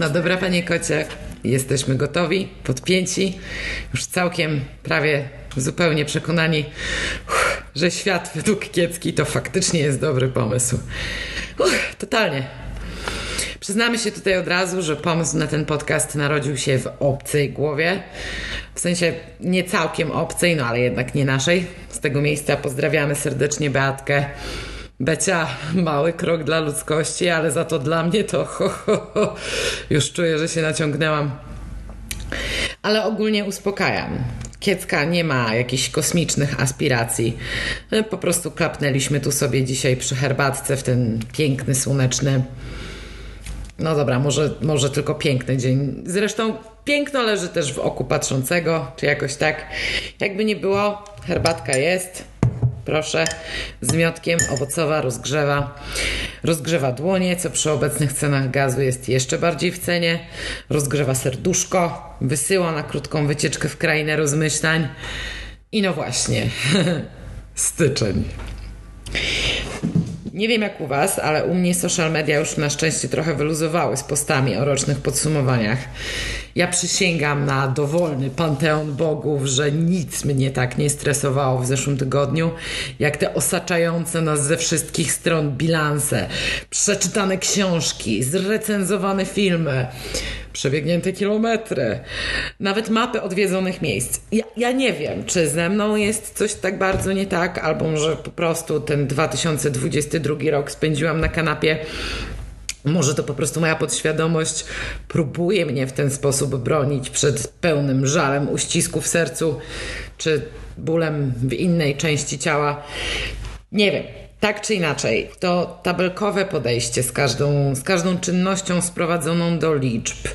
No dobra, panie kocie, jesteśmy gotowi, podpięci, już całkiem prawie zupełnie przekonani, uff, że świat według Kiecki to faktycznie jest dobry pomysł. Uff, totalnie. Przyznamy się tutaj od razu, że pomysł na ten podcast narodził się w obcej głowie. W sensie nie całkiem obcej, no ale jednak nie naszej. Z tego miejsca pozdrawiamy serdecznie Beatkę. Becia, mały krok dla ludzkości, ale za to dla mnie to ho, ho, ho. już czuję, że się naciągnęłam. Ale ogólnie uspokajam. Kiecka nie ma jakichś kosmicznych aspiracji. My po prostu klapnęliśmy tu sobie dzisiaj przy herbatce w ten piękny, słoneczny. No dobra, może, może tylko piękny dzień. Zresztą piękno leży też w oku patrzącego, czy jakoś tak. Jakby nie było, herbatka jest. Proszę, z miotkiem owocowa rozgrzewa. Rozgrzewa dłonie, co przy obecnych cenach gazu jest jeszcze bardziej w cenie. Rozgrzewa serduszko, wysyła na krótką wycieczkę w krainę rozmyślań. I no właśnie, styczeń. Nie wiem jak u Was, ale u mnie social media już na szczęście trochę wyluzowały z postami o rocznych podsumowaniach. Ja przysięgam na dowolny panteon bogów, że nic mnie tak nie stresowało w zeszłym tygodniu, jak te osaczające nas ze wszystkich stron bilanse, przeczytane książki, zrecenzowane filmy, przebiegnięte kilometry, nawet mapy odwiedzonych miejsc. Ja, ja nie wiem, czy ze mną jest coś tak bardzo nie tak, albo może po prostu ten 2022 rok spędziłam na kanapie może to po prostu moja podświadomość próbuje mnie w ten sposób bronić przed pełnym żalem, uścisku w sercu czy bólem w innej części ciała. Nie wiem. Tak czy inaczej, to tabelkowe podejście z każdą, z każdą czynnością sprowadzoną do liczb,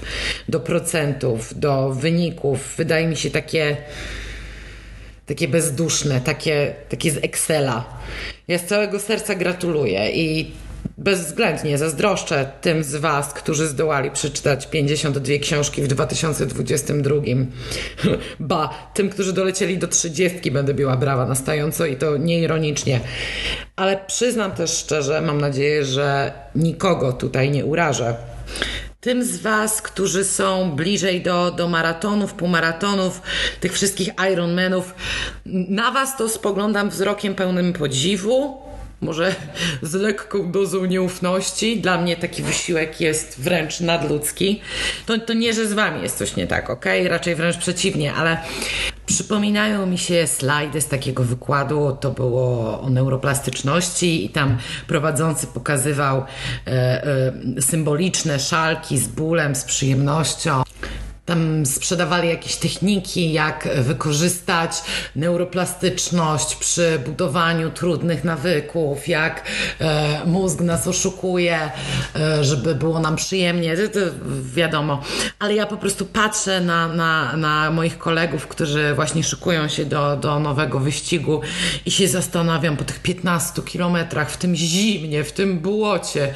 do procentów, do wyników, wydaje mi się takie, takie bezduszne, takie, takie z Excela. Ja z całego serca gratuluję i bezwzględnie zazdroszczę tym z Was, którzy zdołali przeczytać 52 książki w 2022. Ba, tym, którzy dolecieli do 30, będę biła brawa na stająco i to nieironicznie. Ale przyznam też szczerze, mam nadzieję, że nikogo tutaj nie urażę. Tym z Was, którzy są bliżej do, do maratonów, półmaratonów, tych wszystkich Ironmanów, na Was to spoglądam wzrokiem pełnym podziwu, może z lekką dozą nieufności. Dla mnie taki wysiłek jest wręcz nadludzki. To, to nie, że z wami jest coś nie tak, ok? Raczej wręcz przeciwnie, ale przypominają mi się slajdy z takiego wykładu. To było o neuroplastyczności i tam prowadzący pokazywał e, e, symboliczne szalki z bólem, z przyjemnością. Tam sprzedawali jakieś techniki, jak wykorzystać neuroplastyczność przy budowaniu trudnych nawyków, jak e, mózg nas oszukuje, e, żeby było nam przyjemnie. To, to wiadomo. Ale ja po prostu patrzę na, na, na moich kolegów, którzy właśnie szykują się do, do nowego wyścigu i się zastanawiam po tych 15 kilometrach w tym zimnie, w tym błocie.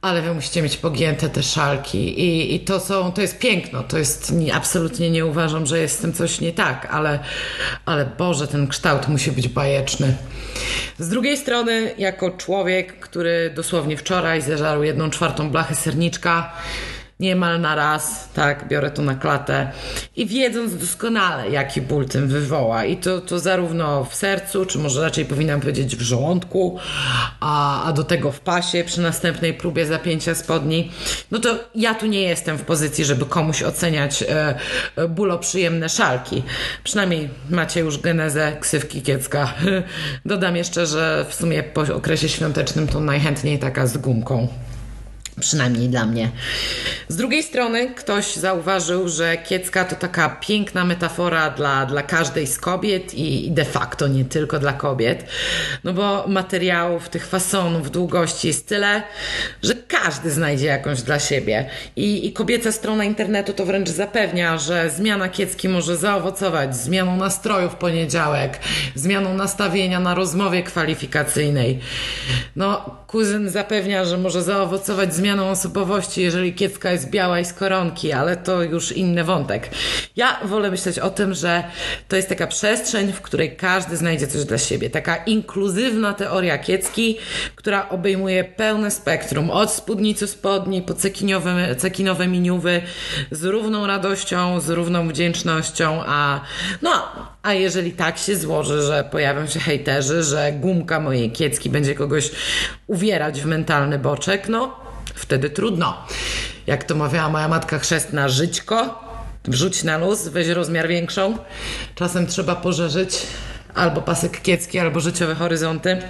Ale wy musicie mieć pogięte te szalki i, i to są, to jest piękno, to jest, nie, absolutnie nie uważam, że jest z tym coś nie tak, ale, ale Boże, ten kształt musi być bajeczny. Z drugiej strony, jako człowiek, który dosłownie wczoraj zeżarł jedną czwartą blachy serniczka, niemal na raz, tak, biorę to na klatę i wiedząc doskonale, jaki ból tym wywoła i to, to zarówno w sercu, czy może raczej powinnam powiedzieć w żołądku, a, a do tego w pasie przy następnej próbie zapięcia spodni, no to ja tu nie jestem w pozycji, żeby komuś oceniać e, e bóloprzyjemne szalki. Przynajmniej macie już genezę ksywki kiecka. Dodam jeszcze, że w sumie po okresie świątecznym to najchętniej taka z gumką. Przynajmniej dla mnie. Z drugiej strony ktoś zauważył, że kiecka to taka piękna metafora dla, dla każdej z kobiet i, de facto nie tylko dla kobiet. No bo materiałów, tych fasonów, długości jest tyle, że każdy znajdzie jakąś dla siebie. I, i kobieca strona internetu to wręcz zapewnia, że zmiana kiecki może zaowocować zmianą nastroju w poniedziałek, zmianą nastawienia na rozmowie kwalifikacyjnej. No, kuzyn zapewnia, że może zaowocować zmianą osobowości, jeżeli kiecka jest biała i z koronki, ale to już inny wątek. Ja wolę myśleć o tym, że to jest taka przestrzeń, w której każdy znajdzie coś dla siebie. Taka inkluzywna teoria kiecki, która obejmuje pełne spektrum, od spódnicy spodni po cekinowe, cekinowe miniuwy, z równą radością, z równą wdzięcznością, a no, a jeżeli tak się złoży, że pojawią się hejterzy, że gumka mojej kiecki będzie kogoś uwierać w mentalny boczek, no wtedy trudno. Jak to mawiała moja matka chrzestna, żyćko, wrzuć na luz, weź rozmiar większą. Czasem trzeba pożerzyć albo pasek kiecki, albo życiowe horyzonty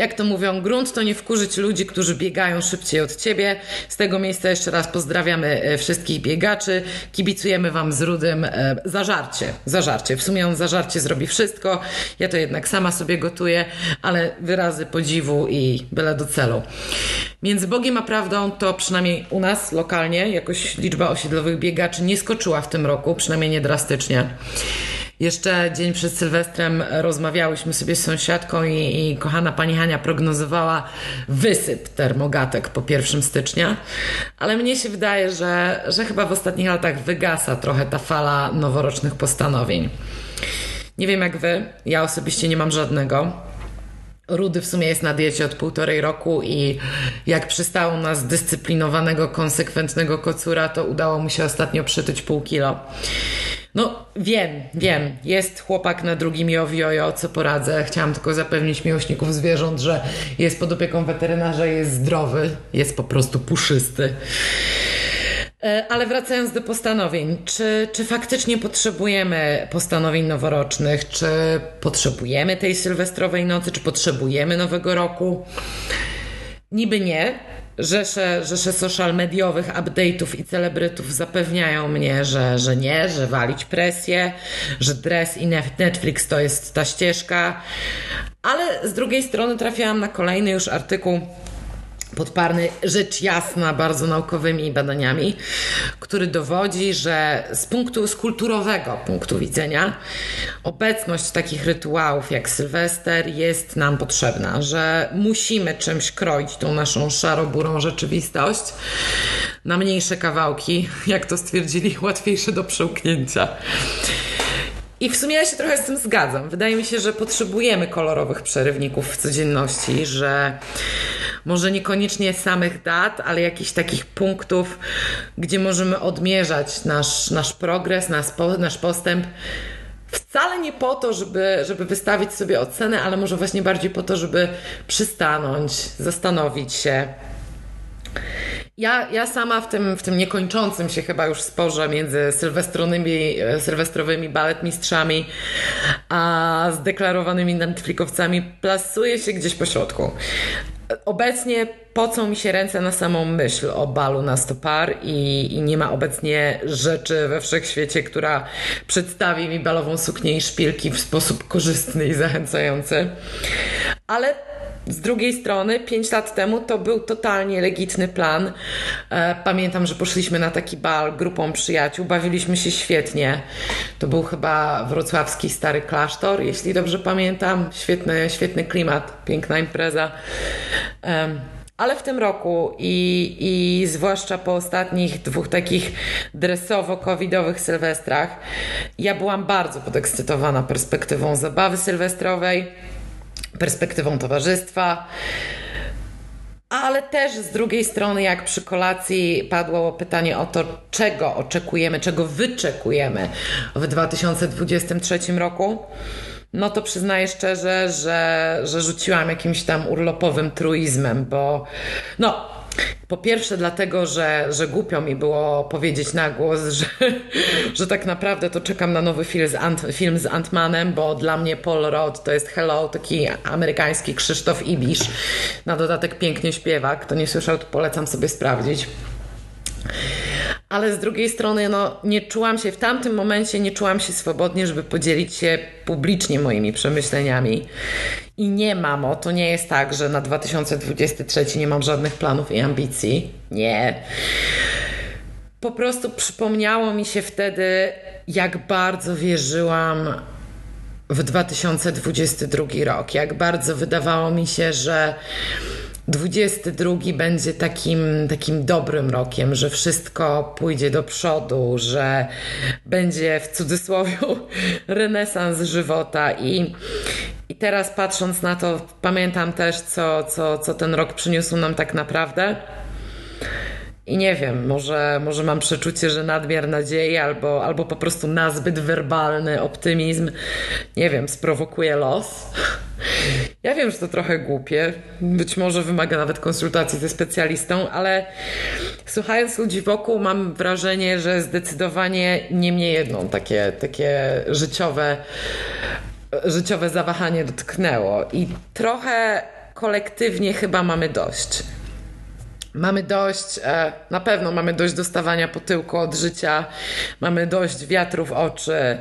jak to mówią, grunt to nie wkurzyć ludzi, którzy biegają szybciej od ciebie. Z tego miejsca jeszcze raz pozdrawiamy e, wszystkich biegaczy. Kibicujemy wam z Rudym e, zażarcie. Zażarcie. W sumie on zażarcie zrobi wszystko. Ja to jednak sama sobie gotuję, ale wyrazy podziwu i byle do celu. Między Bogiem a prawdą to przynajmniej u nas lokalnie jakoś liczba osiedlowych biegaczy nie skoczyła w tym roku, przynajmniej nie drastycznie. Jeszcze dzień przed Sylwestrem rozmawiałyśmy sobie z sąsiadką i, i kochana pani Hania prognozowała wysyp termogatek po 1 stycznia, ale mnie się wydaje, że, że chyba w ostatnich latach wygasa trochę ta fala noworocznych postanowień. Nie wiem jak wy, ja osobiście nie mam żadnego. Rudy w sumie jest na diecie od półtorej roku i jak przystało na zdyscyplinowanego, konsekwentnego kocura, to udało mu się ostatnio przytyć pół kilo. No wiem, wiem, jest chłopak na drugim Jowiojo, co poradzę. Chciałam tylko zapewnić miłośników zwierząt, że jest pod opieką weterynarza, jest zdrowy, jest po prostu puszysty. E, ale wracając do postanowień, czy, czy faktycznie potrzebujemy postanowień noworocznych? Czy potrzebujemy tej sylwestrowej nocy? Czy potrzebujemy nowego roku? Niby nie, rzesze, rzesze social mediowych update'ów i celebrytów zapewniają mnie, że, że nie, że walić presję, że Dress i Netflix to jest ta ścieżka. Ale z drugiej strony trafiłam na kolejny już artykuł podparny rzecz jasna bardzo naukowymi badaniami, który dowodzi, że z punktu z kulturowego punktu widzenia obecność takich rytuałów jak Sylwester jest nam potrzebna, że musimy czymś kroić tą naszą szaroburą rzeczywistość na mniejsze kawałki, jak to stwierdzili, łatwiejsze do przełknięcia. I w sumie ja się trochę z tym zgadzam. Wydaje mi się, że potrzebujemy kolorowych przerywników w codzienności, że może niekoniecznie samych dat, ale jakichś takich punktów, gdzie możemy odmierzać nasz, nasz progres, nasz, nasz postęp. Wcale nie po to, żeby, żeby wystawić sobie ocenę, ale może właśnie bardziej po to, żeby przystanąć, zastanowić się. Ja, ja sama w tym, w tym niekończącym się chyba już sporze między sylwestrowymi, sylwestrowymi baletmistrzami a zdeklarowanymi Netflixowcami plasuję się gdzieś po środku. Obecnie pocą mi się ręce na samą myśl o balu na stopar i, i nie ma obecnie rzeczy we wszechświecie, która przedstawi mi balową suknię i szpilki w sposób korzystny i zachęcający. Ale z drugiej strony, pięć lat temu to był totalnie legitny plan. E, pamiętam, że poszliśmy na taki bal grupą przyjaciół, bawiliśmy się świetnie. To był chyba wrocławski stary klasztor, jeśli dobrze pamiętam. Świetny, świetny klimat, piękna impreza. Ale w tym roku i, i zwłaszcza po ostatnich dwóch takich dresowo-covidowych sylwestrach, ja byłam bardzo podekscytowana perspektywą zabawy sylwestrowej perspektywą towarzystwa. Ale też z drugiej strony, jak przy kolacji padło pytanie o to, czego oczekujemy, czego wyczekujemy w 2023 roku, no to przyznaję szczerze, że, że rzuciłam jakimś tam urlopowym truizmem, bo no, Po pierwsze, dlatego, że, że głupio mi było powiedzieć na głos, że, że tak naprawdę to czekam na nowy film z, Ant, film z Ant-Manem, bo dla mnie Paul Rudd to jest Hello, taki amerykański Krzysztof Ibisz. Na dodatek pięknie śpiewa. Kto nie słyszał, to polecam sobie sprawdzić. Ale z drugiej strony, no, nie czułam się w tamtym momencie, nie czułam się swobodnie, żeby podzielić się publicznie moimi przemyśleniami. I nie, mamo, to nie jest tak, że na 2023 nie mam żadnych planów i ambicji. Nie. Po prostu przypomniało mi się wtedy, jak bardzo wierzyłam w 2022 rok. Jak bardzo wydawało mi się, że 22 będzie takim, takim dobrym rokiem, że wszystko pójdzie do przodu, że będzie w cudzysłowie renesans żywota i, i teraz patrząc na to, pamiętam też, co, co, co ten rok przyniósł nam tak naprawdę. I nie wiem, może, może mam przeczucie, że nadmiar nadziei albo, albo po prostu nazbyt werbalny optymizm, nie wiem, sprowokuje los. Ja wiem, że to trochę głupie, być może wymaga nawet konsultacji ze specjalistą, ale słuchając ludzi wokół, mam wrażenie, że zdecydowanie nie mnie jedną takie, takie życiowe, życiowe zawahanie dotknęło i trochę kolektywnie chyba mamy dość. Mamy dość, e, na pewno mamy dość dostawania po tyłku od życia, mamy dość wiatru w oczy,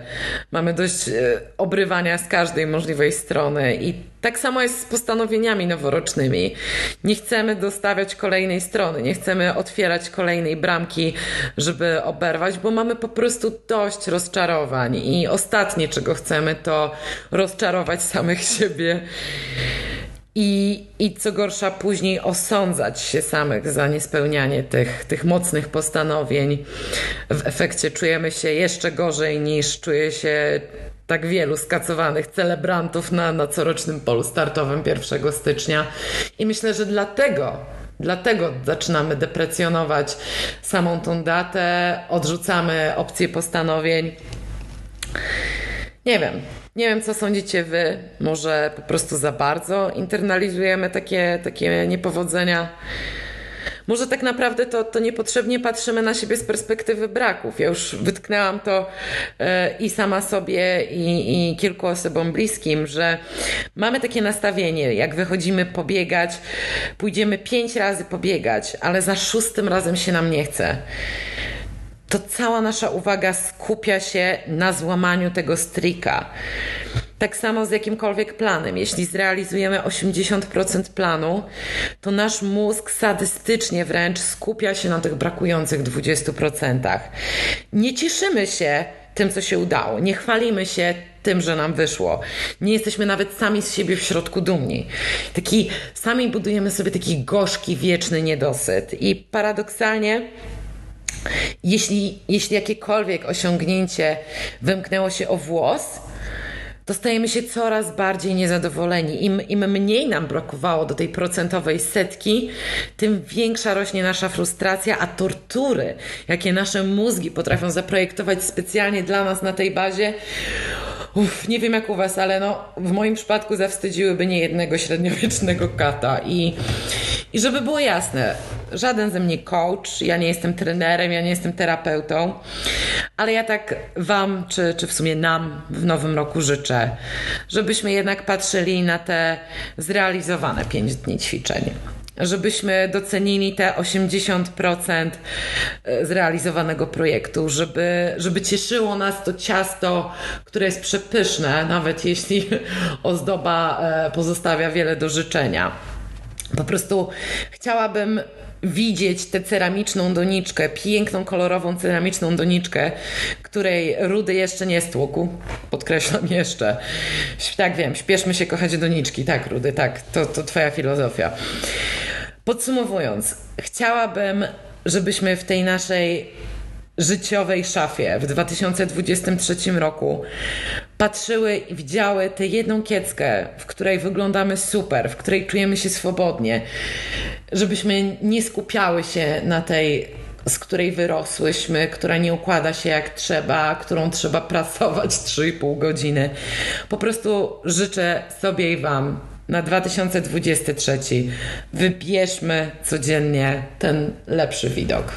mamy dość e, obrywania z każdej możliwej strony i tak samo jest z postanowieniami noworocznymi. Nie chcemy dostawiać kolejnej strony, nie chcemy otwierać kolejnej bramki, żeby oberwać, bo mamy po prostu dość rozczarowań i ostatnie, czego chcemy, to rozczarować samych siebie i, I co gorsza, później osądzać się samych za niespełnianie tych, tych mocnych postanowień. W efekcie czujemy się jeszcze gorzej niż czuje się tak wielu skacowanych celebrantów na, na corocznym polu startowym 1 stycznia. I myślę, że dlatego Dlatego zaczynamy deprecjonować samą tą datę, odrzucamy opcję postanowień. Nie wiem, nie wiem, co sądzicie wy. Może po prostu za bardzo internalizujemy takie, takie niepowodzenia. Może tak naprawdę to, to niepotrzebnie patrzymy na siebie z perspektywy braków. Ja już wytknęłam to e, i sama sobie, i, i kilku osobom bliskim, że mamy takie nastawienie, jak wychodzimy pobiegać, pójdziemy pięć razy pobiegać, ale za szóstym razem się nam nie chce to cała nasza uwaga skupia się na złamaniu tego strika. Tak samo z jakimkolwiek planem. Jeśli zrealizujemy 80% planu, to nasz mózg sadystycznie wręcz skupia się na tych brakujących 20%. Nie cieszymy się tym, co się udało. Nie chwalimy się tym, że nam wyszło. Nie jesteśmy nawet sami z siebie w środku dumni. Taki, sami budujemy sobie taki gorzki, wieczny niedosyt. I paradoksalnie jeśli, jeśli jakiekolwiek osiągnięcie wymknęło się o włos, to stajemy się coraz bardziej niezadowoleni. Im, Im mniej nam brakowało do tej procentowej setki, tym większa rośnie nasza frustracja, a tortury, jakie nasze mózgi potrafią zaprojektować specjalnie dla nas na tej bazie, nie wiem jak u Was, ale no, w moim przypadku zawstydziłyby nie jednego średniowiecznego kata. I, I żeby było jasne, żaden ze mnie coach, ja nie jestem trenerem, ja nie jestem terapeutą, ale ja tak Wam, czy, czy w sumie nam w nowym roku życzę, żebyśmy jednak patrzyli na te zrealizowane 5 dni ćwiczeń żebyśmy docenili te 80% e, zrealizowanego projektu, żeby, żeby cieszyło nas to ciasto, które jest przepyszne, nawet jeśli ozdoba e, pozostawia wiele do życzenia. Po prostu chciałabym widzieć tę ceramiczną doniczkę, piękną, kolorową ceramiczną doniczkę, której rudy jeszcze nie stłukł. Podkreślam jeszcze. Tak wiem, śpieszmy się kochać doniczki. Tak, rudy, tak. To, to twoja filozofia. Podsumowując, chciałabym, żebyśmy w tej naszej życiowej szafie w 2023 roku patrzyły i widziały tę jedną kieckę, w której wyglądamy super, w której czujemy się swobodnie, żebyśmy nie skupiały się na tej, z której wyrosłyśmy, która nie układa się jak trzeba, którą trzeba pracować 3,5 godziny. Po prostu życzę sobie i Wam na 2023. Wybierzmy codziennie ten lepszy widok.